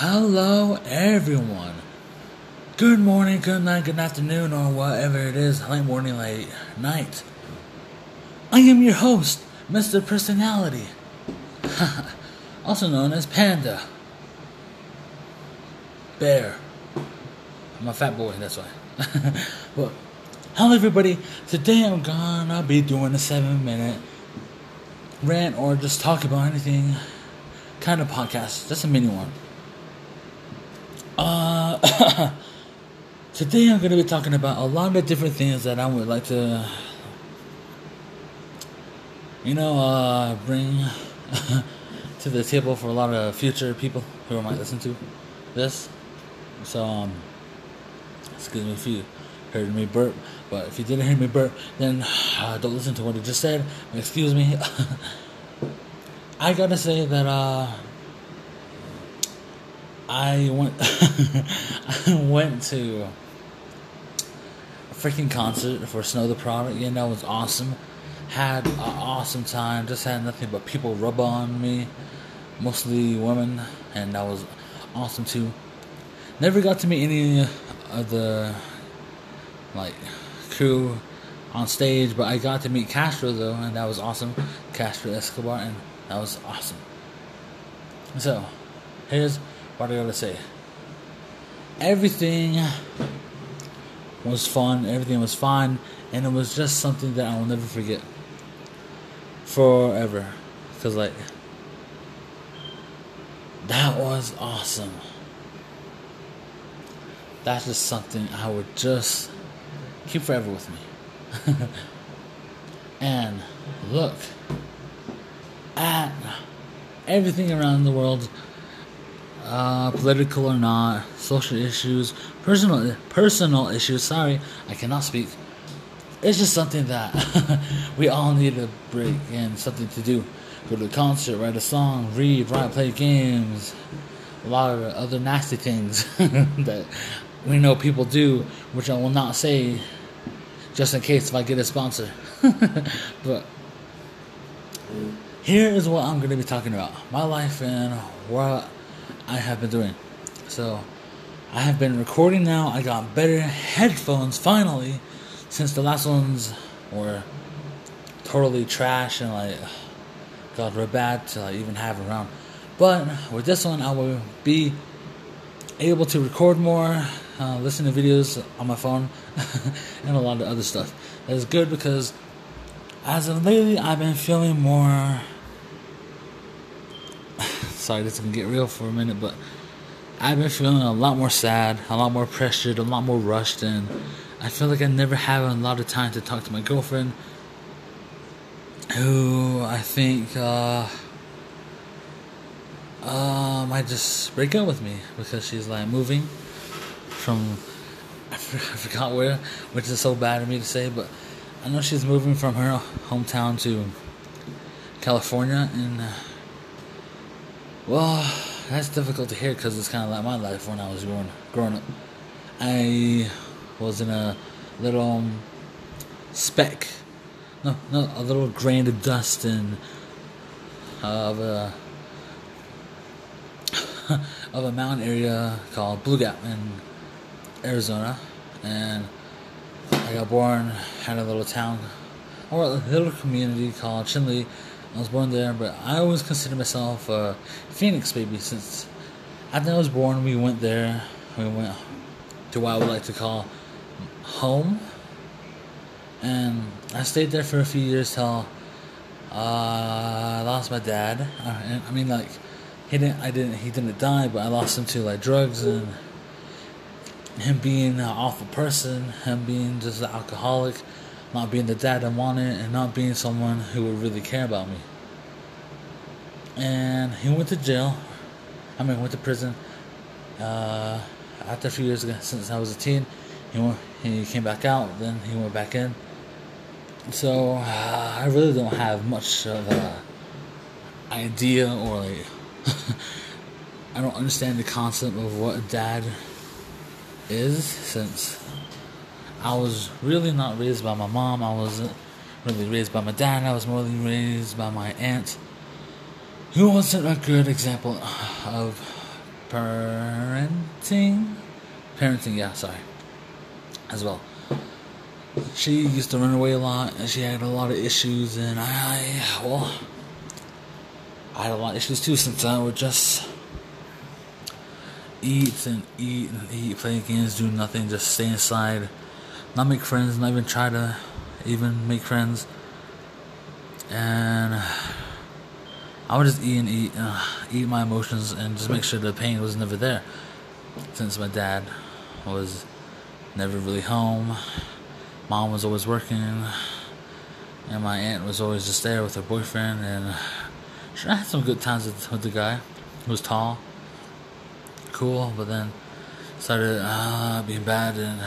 Hello, everyone. Good morning, good night, good afternoon, or whatever it is, late morning, late night. I am your host, Mr. Personality, also known as Panda. Bear. I'm a fat boy, that's why. but, hello, everybody. Today I'm gonna be doing a seven minute rant or just talk about anything kind of podcast, just a mini one. Today I'm going to be talking about a lot of different things that I would like to, you know, uh, bring to the table for a lot of future people who might listen to this. So, um, excuse me if you heard me burp, but if you didn't hear me burp, then uh, don't listen to what I just said. Excuse me. I gotta say that uh, I went I went to a freaking concert for Snow Tha Product, and that was awesome. Had an awesome time. Just had nothing but people rub on me, mostly women, and that was awesome too. Never got to meet any of the like crew on stage, but I got to meet Castro though, and that was awesome. Castro Escobar, and that was awesome. So, here's what do I say. Everything was fun, everything was fine, and it was just something that I will never forget. Forever. Because, like, that was awesome. That's just something I would just keep forever with me. and look at everything around the world, uh, political or not, social issues, personal personal issues. Sorry, I cannot speak. It's just something that we all need a break and something to do. Go to a concert, write a song, read, write, play games, a lot of other nasty things that we know people do, which I will not say just in case if I get a sponsor. but here is what I'm going to be talking about my life and what I have been doing. So, I have been recording now. I got better headphones finally since the last ones were totally trash and like, God, real bad to like, even have around. But with this one, I will be able to record more, uh, listen to videos on my phone, and a lot of other stuff. That is good because as of lately, I've been feeling more. Sorry, this can get real for a minute, but I've been feeling a lot more sad, a lot more pressured, a lot more rushed, and I feel like I never have a lot of time to talk to my girlfriend, who I think uh, uh, might just break up with me because she's like moving from I forgot where, which is so bad of me to say, but I know she's moving from her hometown to California, and uh, well, that's difficult to hear because it's kind of like my life when I was growing growing up. I was in a little um, speck, no, no, a little grain of dust in uh, of a of a mountain area called Blue Gap in Arizona, and I got born had a little town or a little community called Chinle. I was born there, but I always consider myself a Phoenix baby since after I was born. We went there. We went to what I would like to call home, and I stayed there for a few years till uh, I lost my dad. Uh, I mean, like he didn't. I didn't. He didn't die, but I lost him to like drugs and him being an awful person, him being just an alcoholic, not being the dad I wanted, and not being someone who would really care about me. And he went to jail. I mean, went to prison. Uh, after a few years ago, since I was a teen, he went, he came back out. Then he went back in. So uh, I really don't have much of a idea or like I don't understand the concept of what a dad is since I was really not raised by my mom. I wasn't really raised by my dad. I was more than raised by my aunt, who wasn't a good example of parenting, parenting. Yeah, sorry, as well. She used to run away a lot, and she had a lot of issues, and I, well, I had a lot of issues too. Since I would just eat and eat and eat, play games, do nothing, just stay inside, not make friends, not even try to even make friends, and I would just eat and eat, uh, eat my emotions, and just make sure the pain was never there. Since my dad was never really home, mom was always working, and my aunt was always just there with her boyfriend. And sure, I had some good times with, with the guy who was tall, cool, but then started uh, being bad, and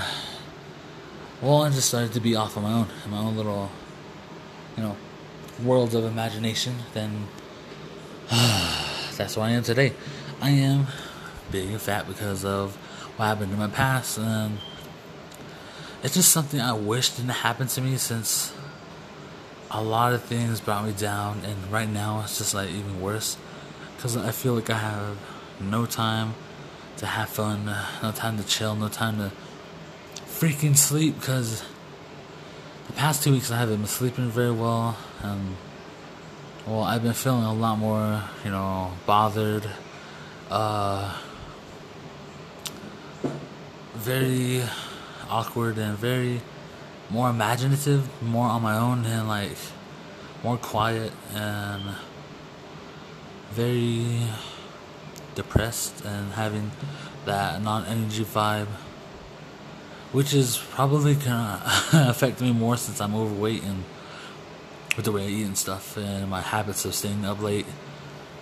well, I just started to be off on my own, in my own little, you know, world of imagination. Then that's who I am today. I am big and fat because of what happened in my past, and it's just something I wish didn't happen to me since a lot of things brought me down, and right now it's just like even worse because I feel like I have no time to have fun, no time to chill, no time to freaking sleep because the past two weeks I haven't been sleeping very well. and well, I've been feeling a lot more, you know, bothered, uh, very awkward and very more imaginative, more on my own and like more quiet and very depressed and having that non-energy vibe which is probably gonna affect me more since I'm overweight and with the way I eat and stuff, and my habits of staying up late,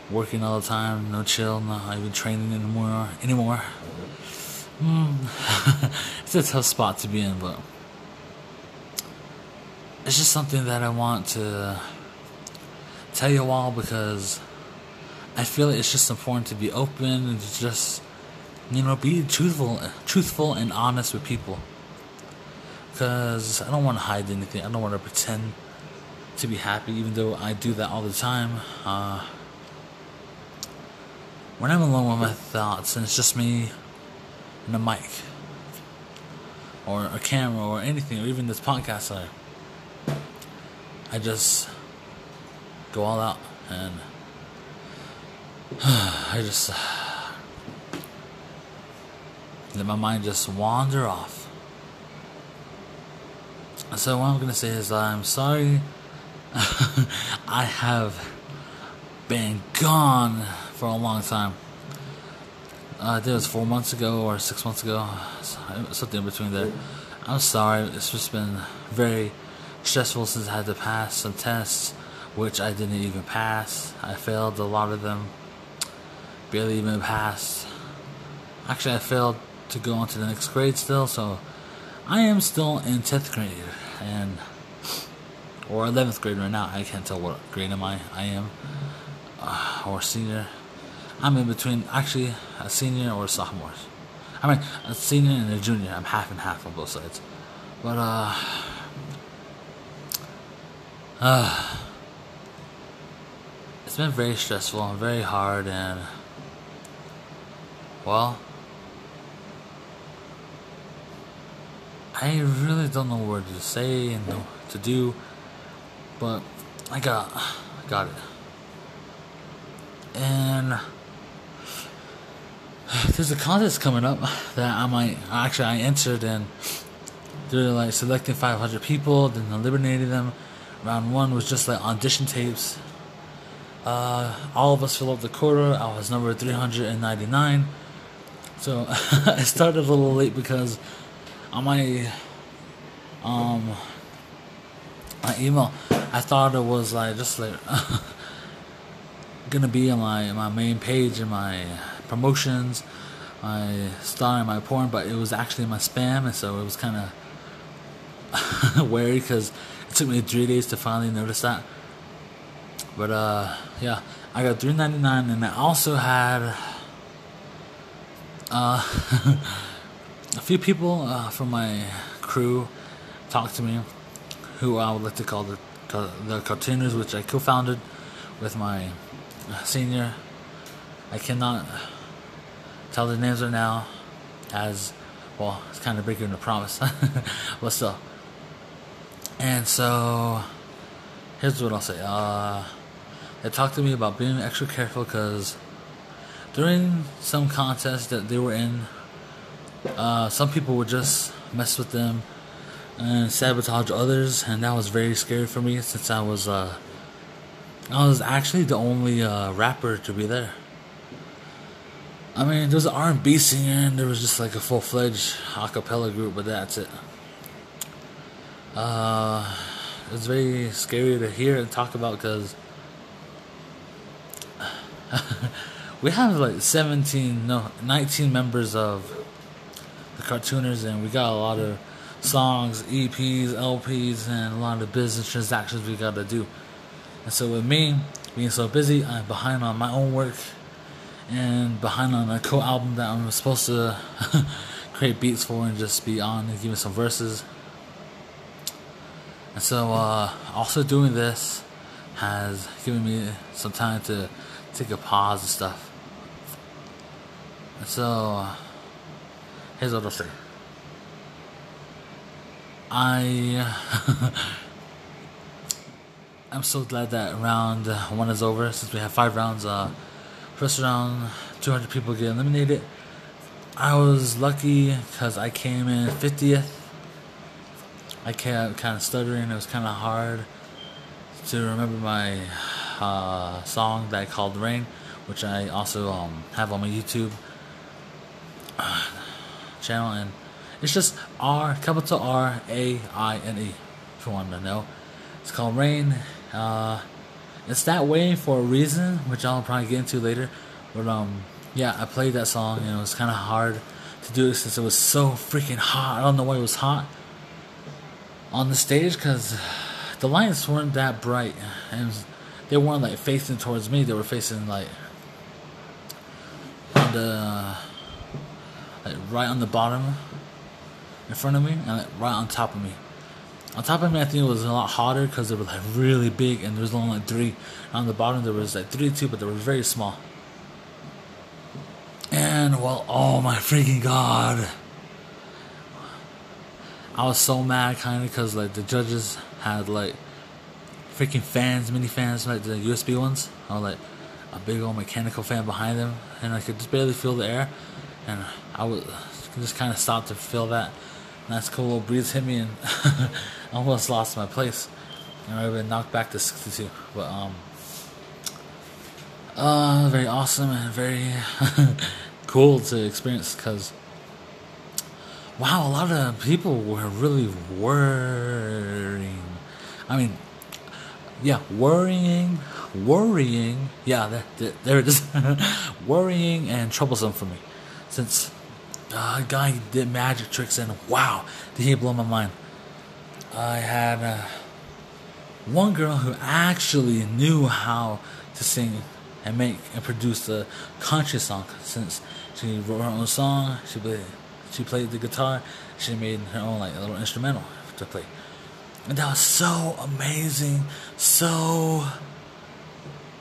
working all the time, no chill, not even training anymore. Anymore. Mm. it's a tough spot to be in, but it's just something that I want to tell you all because I feel it's just important to be open and to just you know be truthful, truthful and honest with people. Because I don't want to hide anything. I don't want to pretend to be happy, even though I do that all the time. Uh, when I'm alone with my thoughts and it's just me and a mic, or a camera, or anything, or even this podcast, I, I just go all out and I just let my mind just wander off. So what I'm gonna say is I'm sorry I have been gone for a long time. Uh, I think it was four months ago or six months ago, something in between there. I'm sorry, it's just been very stressful since I had to pass some tests, which I didn't even pass. I failed a lot of them, barely even passed. Actually, I failed to go on to the next grade still, so I am still in 10th grade, and or 11th grade right now. I can't tell what grade am I. I am uh, or senior. I'm in between actually a senior or a sophomore. I mean a senior and a junior. I'm half and half on both sides. But uh, uh it's been very stressful and very hard and well I really don't know what to say and what to do but I got got it. And there's a contest coming up that I might actually I entered and they're like selecting 500 people, then eliminating them. Round one was just like audition tapes. Uh, all of us filled up the quota. I was number 399. So I started a little late because on my um my email I thought it was like just like gonna be on my my main page and my promotions, my star and my porn, but it was actually my spam, and so it was kind of wary because it took me three days to finally notice that. But uh, yeah, I got three ninety nine, and I also had uh, a few people uh, from my crew talked to me, who I would like to call the the cartooners, which I co-founded with my senior. I cannot tell the names right now, as well. It's kind of breaking the promise, but still. And so, here's what I'll say. Uh, they talked to me about being extra careful because during some contests that they were in, uh, some people would just mess with them and sabotage others, and that was very scary for me since I was uh, I was actually the only uh, rapper to be there. I mean, there was an R&B singer, and there was just like a full-fledged acapella group, but that's it. Uh, it was very scary to hear and talk about because we have like 17, no, 19 members of the cartooners, and we got a lot of songs, EPs, LPs, and a lot of business transactions we got to do. And so with me being so busy, I'm behind on my own work and behind on a co-album that I'm supposed to create beats for and just be on and give me some verses. And so uh, also doing this has given me some time to take a pause and stuff. And so here's what I'll say. I I'm so glad that round one is over since we have five rounds. Uh, first round, 200 people get eliminated. I was lucky because I came in 50th. I kept kind of stuttering. It was kind of hard to remember my uh, song that I called Rain, which I also um, have on my YouTube channel. And it's just R, capital R A I N E, if you want to know. It's called Rain. Uh, it's that way for a reason, which I'll probably get into later. But um, yeah, I played that song and it was kind of hard to do since it was so freaking hot. I don't know why it was hot on the stage because the lights weren't that bright and they weren't like facing towards me. They were facing like on the right on the bottom in front of me and like right on top of me. On top of me, I think it was a lot hotter because they were like really big and there was only like three. On the bottom, there was like three, two, but they were very small. And well, oh my freaking god. I was so mad kind of because like the judges had like freaking fans, mini fans, like the USB ones. I was like a big old mechanical fan behind them, and I could just barely feel the air. And I was just kind of stopped to feel that. nice cool little breeze hit me, and I almost lost my place. And I've been knocked back to 62. But um, uh, very awesome and very cool to experience because wow, a lot of people were really worrying. I mean, yeah, worrying, worrying. Yeah, there, it is. worrying and troublesome for me, since uh, a guy did magic tricks and wow, did he blow my mind? I had uh, one girl who actually knew how to sing and make and produce a country song since she wrote her own song. She played, she played the guitar. She made her own like a little instrumental to play, and that was so amazing, so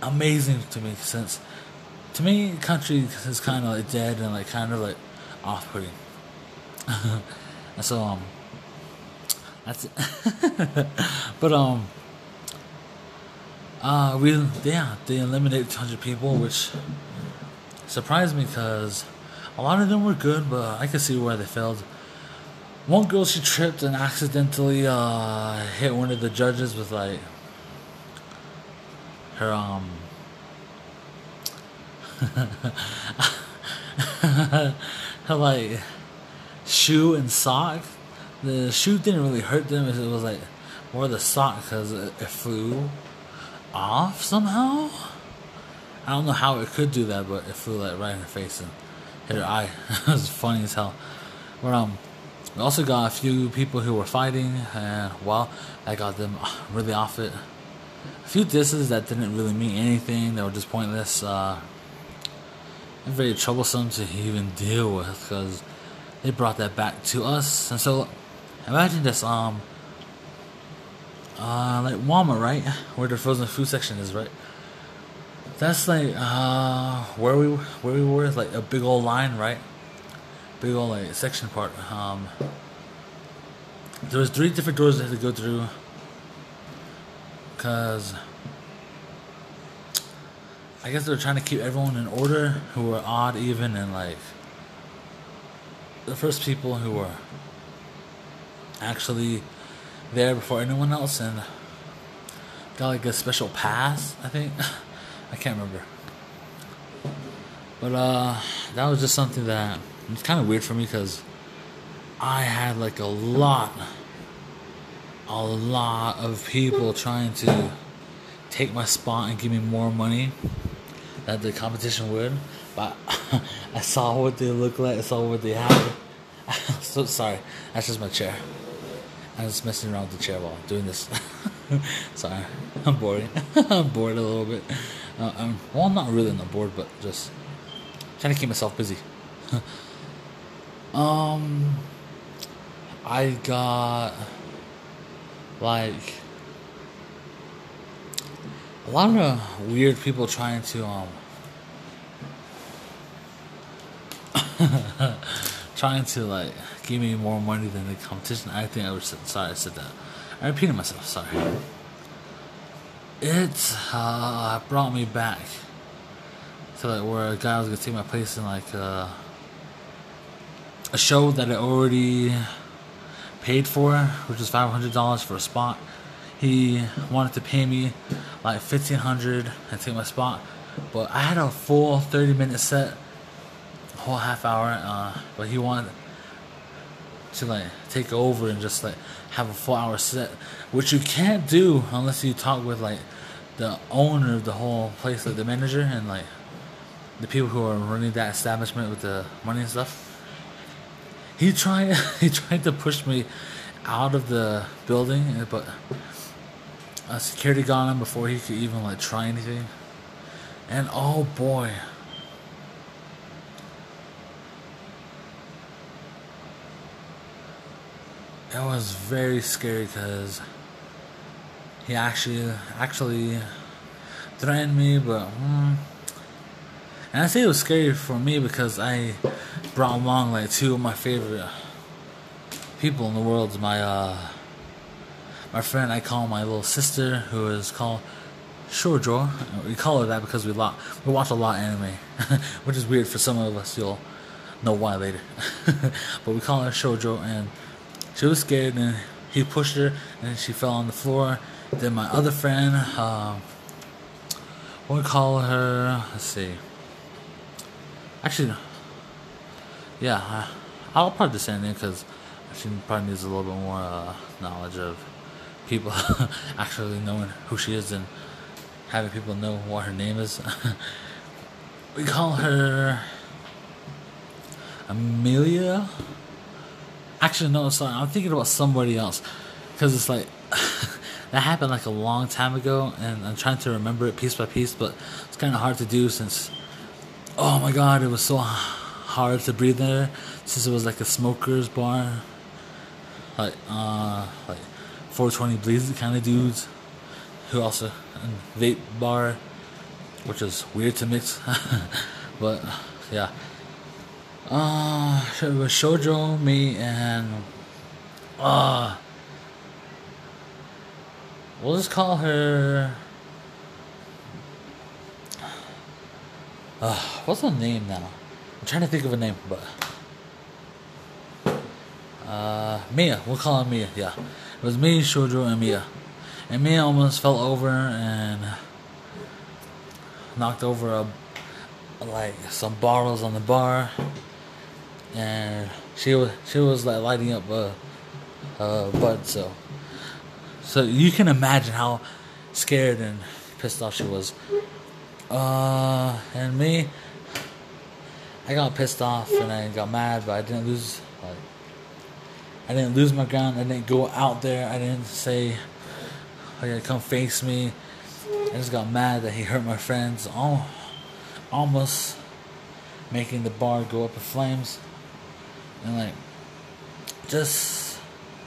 amazing to me. Since to me, country is kind of like dead and like kind of like off-putting. and so um, that's it. but um. Uh, we yeah they eliminated 200 people, which surprised me because a lot of them were good, but I could see where they failed. One girl she tripped and accidentally uh, hit one of the judges with like her um like shoe and sock. The shoe didn't really hurt them; it was like more the sock because it, flew off somehow. I don't know how it could do that, but it flew like right in her face and hit her eye. it was funny as hell. But um, we also got a few people who were fighting, and well, I got them really off it. A few disses that didn't really mean anything; they were just pointless. Uh, and very troublesome to even deal with because they brought that back to us. And so, imagine this: um, uh, like Walmart, right? Where the frozen food section is, right? That's like uh, where we where we were, like a big old line, right? Big old like section part. Um, there was three different doors I had to go through, cause I guess they were trying to keep everyone in order who were odd, even, and like the first people who were actually there before anyone else and got like a special pass, I think. I can't remember. But uh that was just something that it's kind of weird for me cuz I had like a lot a lot of people trying to take my spot and give me more money that the competition would. But I saw what they look like, I saw what they had. so sorry, that's just my chair. I was messing around with the chair while doing this. sorry, I'm bored. I'm bored a little bit. Uh, I'm, well, I'm not really not bored, but just trying to keep myself busy. um, I got like a lot of weird people trying to um trying to like give me more money than the competition. I think I was sorry I said that. I repeated myself. Sorry. It uh, brought me back to like where a guy was gonna take my place in like uh, a show that I already paid for, which was five hundred dollars for a spot. He wanted to pay me like fifteen hundred and take my spot, but I had a full thirty minute set whole half hour. Uh, but he wanted to like take over and just like have a full hour set, which you can't do unless you talk with like the owner of the whole place, like the manager and like the people who are running that establishment with the money and stuff. He tried he tried to push me out of the building, but a security got him before he could even like try anything. And oh boy, it was very scary because he actually actually threatened me, but mm, and I say it was scary for me because I brought along like two of my favorite people in the world. My uh, my friend, I call my little sister, who is called Shoujo. We call her that because we lot we watch a lot anime, which is weird for some of us. You'll know why later, but we call her Shoujo and she was scared and he pushed her and she fell on the floor. Then my other friend, uh, we call her, let's see. Actually, yeah, I'll probably just say her because she probably needs a little bit more uh, knowledge of people actually knowing who she is and having people know what her name is. we call her Amelia. Actually, no, sorry. I'm thinking about somebody else because it's like that happened like a long time ago, and I'm trying to remember it piece by piece, but it's kind of hard to do since. Oh my god, it was so hard to breathe there since it was like a smoker's bar, like uh like 420 bleeds kind of dudes who also a vape bar, which is weird to mix, but yeah. Uh, it was Shoujo, me, and uh, we'll just call her. Uh, what's her name now? I'm trying to think of a name, but uh, Mia. We'll call her Mia. Yeah, it was me, Shoujo, and Mia, and Mia almost fell over and knocked over a like some bottles on the bar. And she was she was like lighting up a, uh bud so. So you can imagine how scared and pissed off she was. Uh and me I got pissed off and I got mad but I didn't lose like I didn't lose my ground. I didn't go out there. I didn't say oh yeah come face me. I just got mad that he hurt my friends. Almost making the bar go up in flames. And like just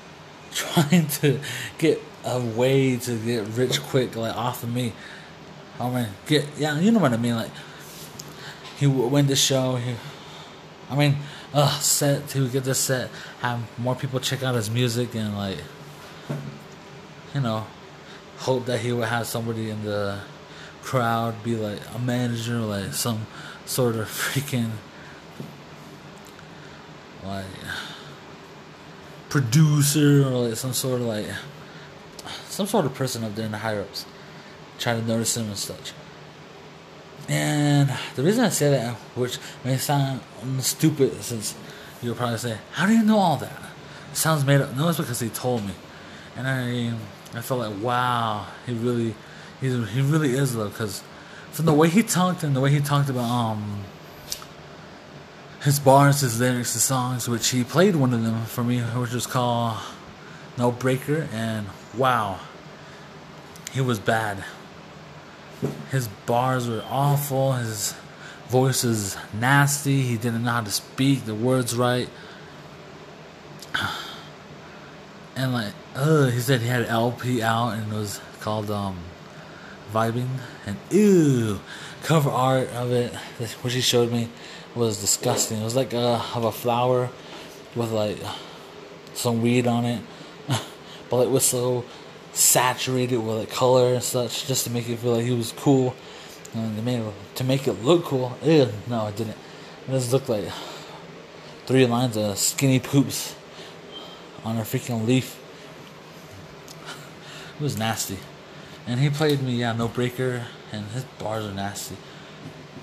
trying to get a way to get rich quick like off of me. I mean, get yeah, you know what I mean. Like he win the show. He, I mean, uh, set to get this set, have more people check out his music, and like, you know, hope that he would have somebody in the crowd be like a manager, like some sort of freaking like producer or like some sort of like some sort of person up there in the higher ups trying to notice him and such. And the reason I say that, which may sound stupid, since you'll probably say, "How do you know all that?" It sounds made up. No, it's because he told me, and I, I felt like, wow, he really, he, he really is though, because from the way he talked and the way he talked about um his bars, his lyrics, his songs, which he played one of them for me, which was called "No Breaker," and wow, he was bad. His bars were awful. His voice was nasty. He didn't know how to speak the words right. And like, uh, he said he had LP out and it was called um, Vibing. And ew, cover art of it, which he showed me, was disgusting. It was like uh, of a flower with like some weed on it, but it was so saturated with like color and such, just to make it feel like he was cool. And they made it, to make it look cool. Ew, no, it didn't. It just looked like three lines of skinny poops on a freaking leaf. It was nasty. And he played me, yeah, no breaker, and his bars are nasty.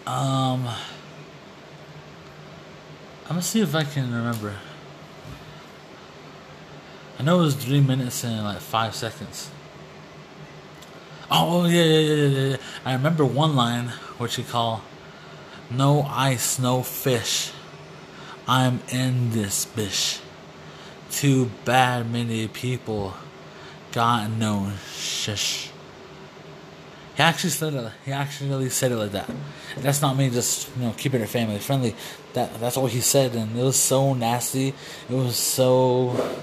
Um, I'm gonna see if I can remember. I know it was three minutes and like five seconds. Oh, yeah, yeah, yeah, yeah, yeah. I remember one line, which you call, No ice, no fish. I'm in this bish. Too bad many people got no shish. He actually said it. He actually said it like that. That's not me just you know keeping it family friendly. That that's what he said, and it was so nasty. It was so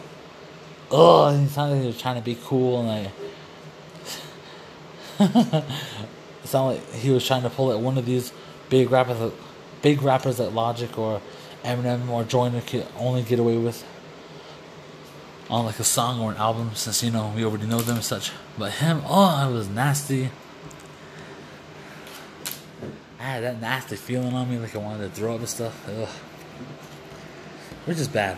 oh, he sounded like he was trying to be cool and like. it sounded like he was trying to pull at one of these big rappers, big rappers that Logic or Eminem or Joyner could only get away with on like a song or an album, since you know we already know them and such. But him, oh, it was nasty. I had that nasty feeling on me, like I wanted to throw up and stuff. Ugh. Which is bad.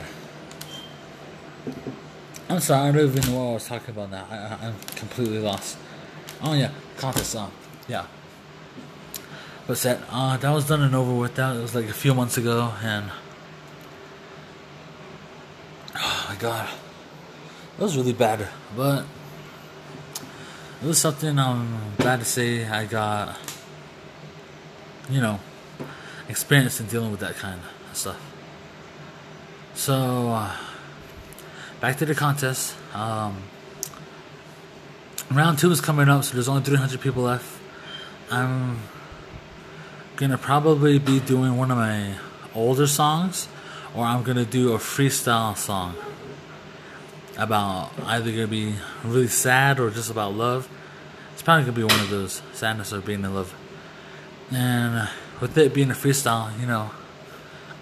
I'm sorry, I don't even know what I was talking about now. I, am completely lost. Oh yeah, contest song. Yeah. What's that? Uh, that was done and over with. That it was like a few months ago, and oh my god, it was really bad. But it was something I'm glad to say I got. You know, experience in dealing with that kind of stuff. So. Uh, back to the contest. Um, round two is coming up, so there's only 300 people left. I'm gonna probably be doing one of my older songs, or I'm gonna do a freestyle song about either gonna be really sad or just about love. It's probably gonna be one of those sadness or being in love. And with it being a freestyle, you know,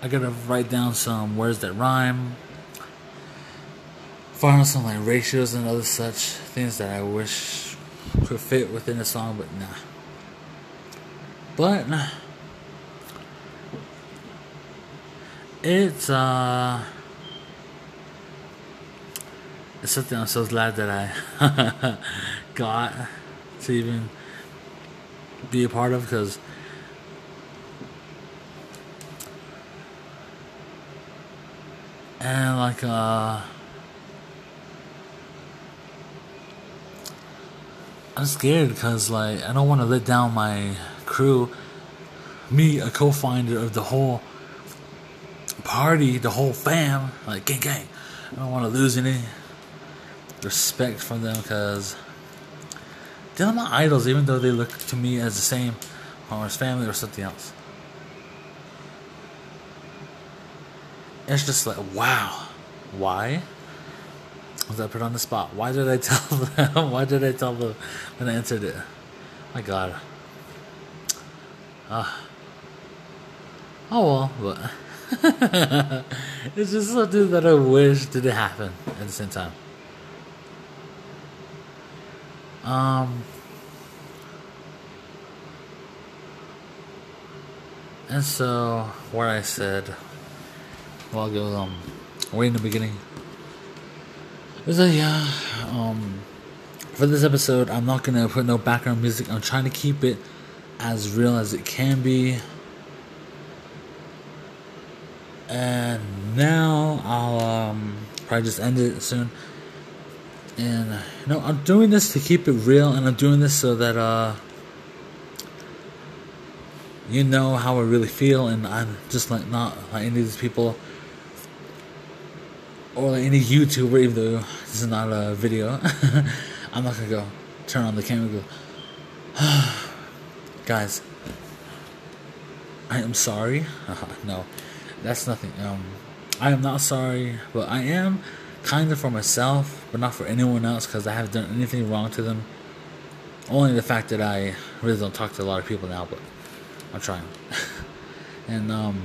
I gotta write down some words that rhyme, find some like ratios and other such things that I wish could fit within the song, but nah. But nah. It's uh it's something I'm so glad that I got to even be a part of because and like uh I'm scared because like I don't want to let down my crew. Me, a co-founder of the whole party, the whole fam, like gang gang. I don't want to lose any respect from them because they're my idols, even though they look to me as the same, or as family or something else. It's just like wow, why? Was I put on the spot? Why did I tell them? Why did I tell them when I answered it? My God, Uh, oh well, but it's just something that I wish didn't happen at the same time. Um, and so what I said, well, I'll go um, way in the beginning. Is that yeah, um, for this episode, I'm not gonna put no background music. I'm trying to keep it as real as it can be. And now I'll um, probably just end it soon. And you know, I'm doing this to keep it real, and I'm doing this so that uh, you know how I really feel, and I'm just like not like any of these people or any YouTuber, even though this is not a video. I'm not gonna go turn on the camera and go, guys. I am sorry. no, that's nothing. Um, I am not sorry, but I am kind of for myself, but not for anyone else because I haven't done anything wrong to them. Only the fact that I really don't talk to a lot of people now, but I'm trying. and um,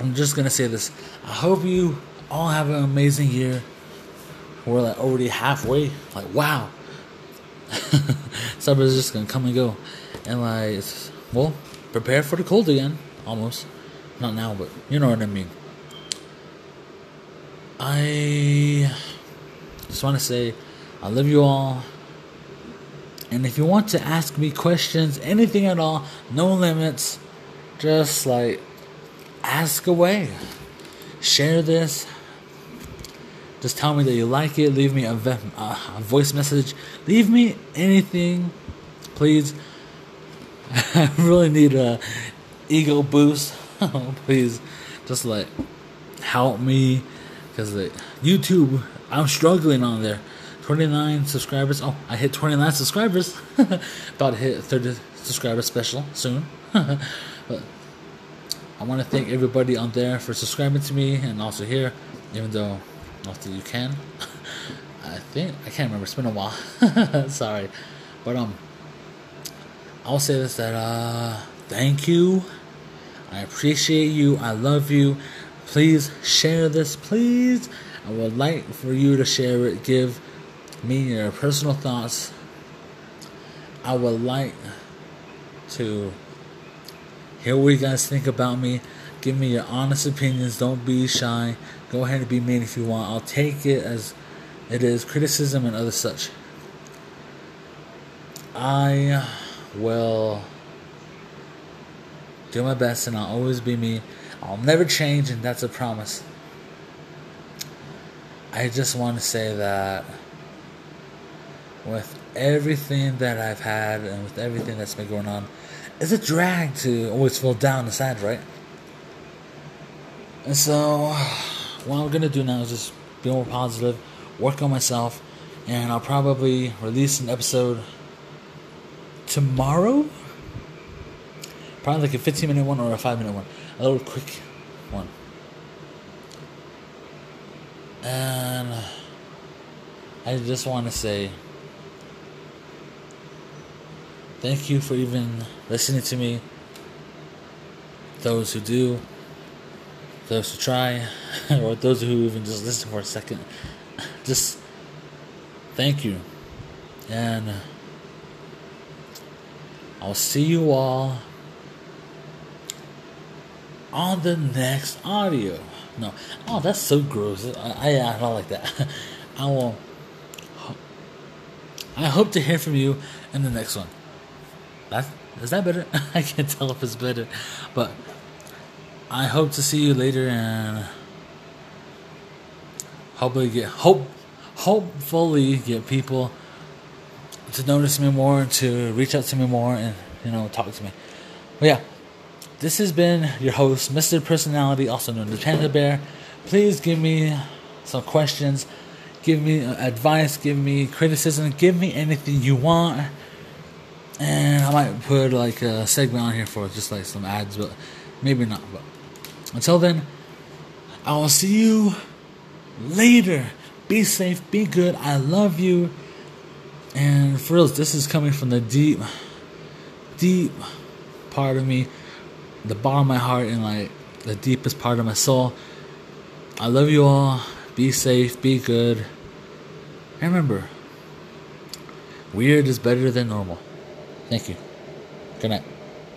I'm just gonna say this. I hope you all have an amazing year. We're like already halfway. Like wow. Summer's just gonna come and go, and like, well, prepare for the cold again. Almost, not now, but you know what I mean. I just want to say I love you all. And if you want to ask me questions, anything at all, no limits, just like ask away. Share this. Just tell me that you like it. Leave me a, a voice message. Leave me anything, please. I really need a ego boost. Oh, please, just like help me because the YouTube, I'm struggling on there. 29 subscribers. Oh, I hit 29 subscribers. About to hit 30 subscriber special soon. but I want to thank everybody on there for subscribing to me and also here, even though not that you can. I think I can't remember. It's been a while. Sorry, but um, I'll say this that uh, thank you. I appreciate you. I love you. Please share this, please. I would like for you to share it. Give me your personal thoughts. I would like to hear what you guys think about me. Give me your honest opinions. Don't be shy. Go ahead and be mean if you want. I'll take it as it is criticism and other such. I will do my best and I'll always be me. I'll never change, and that's a promise. I just want to say that with everything that I've had and with everything that's been going on, it's a drag to always feel down and sad, right? And so, what I'm gonna do now is just be more positive, work on myself, and I'll probably release an episode tomorrow. Probably like a 15 minute one or a 5 minute one a little quick one. And I just want to say thank you for even listening to me. Those who do, those who try, or those who even just listen for a second. Just thank you. And I'll see you all on the next audio. No, oh, that's so gross. I, I, I don't like that. I will. I hope to hear from you in the next one. That is that better? I can't tell if it's better, but I hope to see you later and hopefully get hope hopefully get people to notice me more, to reach out to me more, and you know talk to me. But yeah. This has been your host, Mr. Personality, also known as Panda Bear. Please give me some questions, give me advice, give me criticism, give me anything you want. And I might put like a segment on here for just like some ads, but maybe not. But until then, I will see you later. Be safe, be good. I love you. And for real, this is coming from the deep, deep part of me, the bottom of my heart, and like the deepest part of my soul. I love you all. Be safe, be good. And remember, weird is better than normal. Thank you. Good night.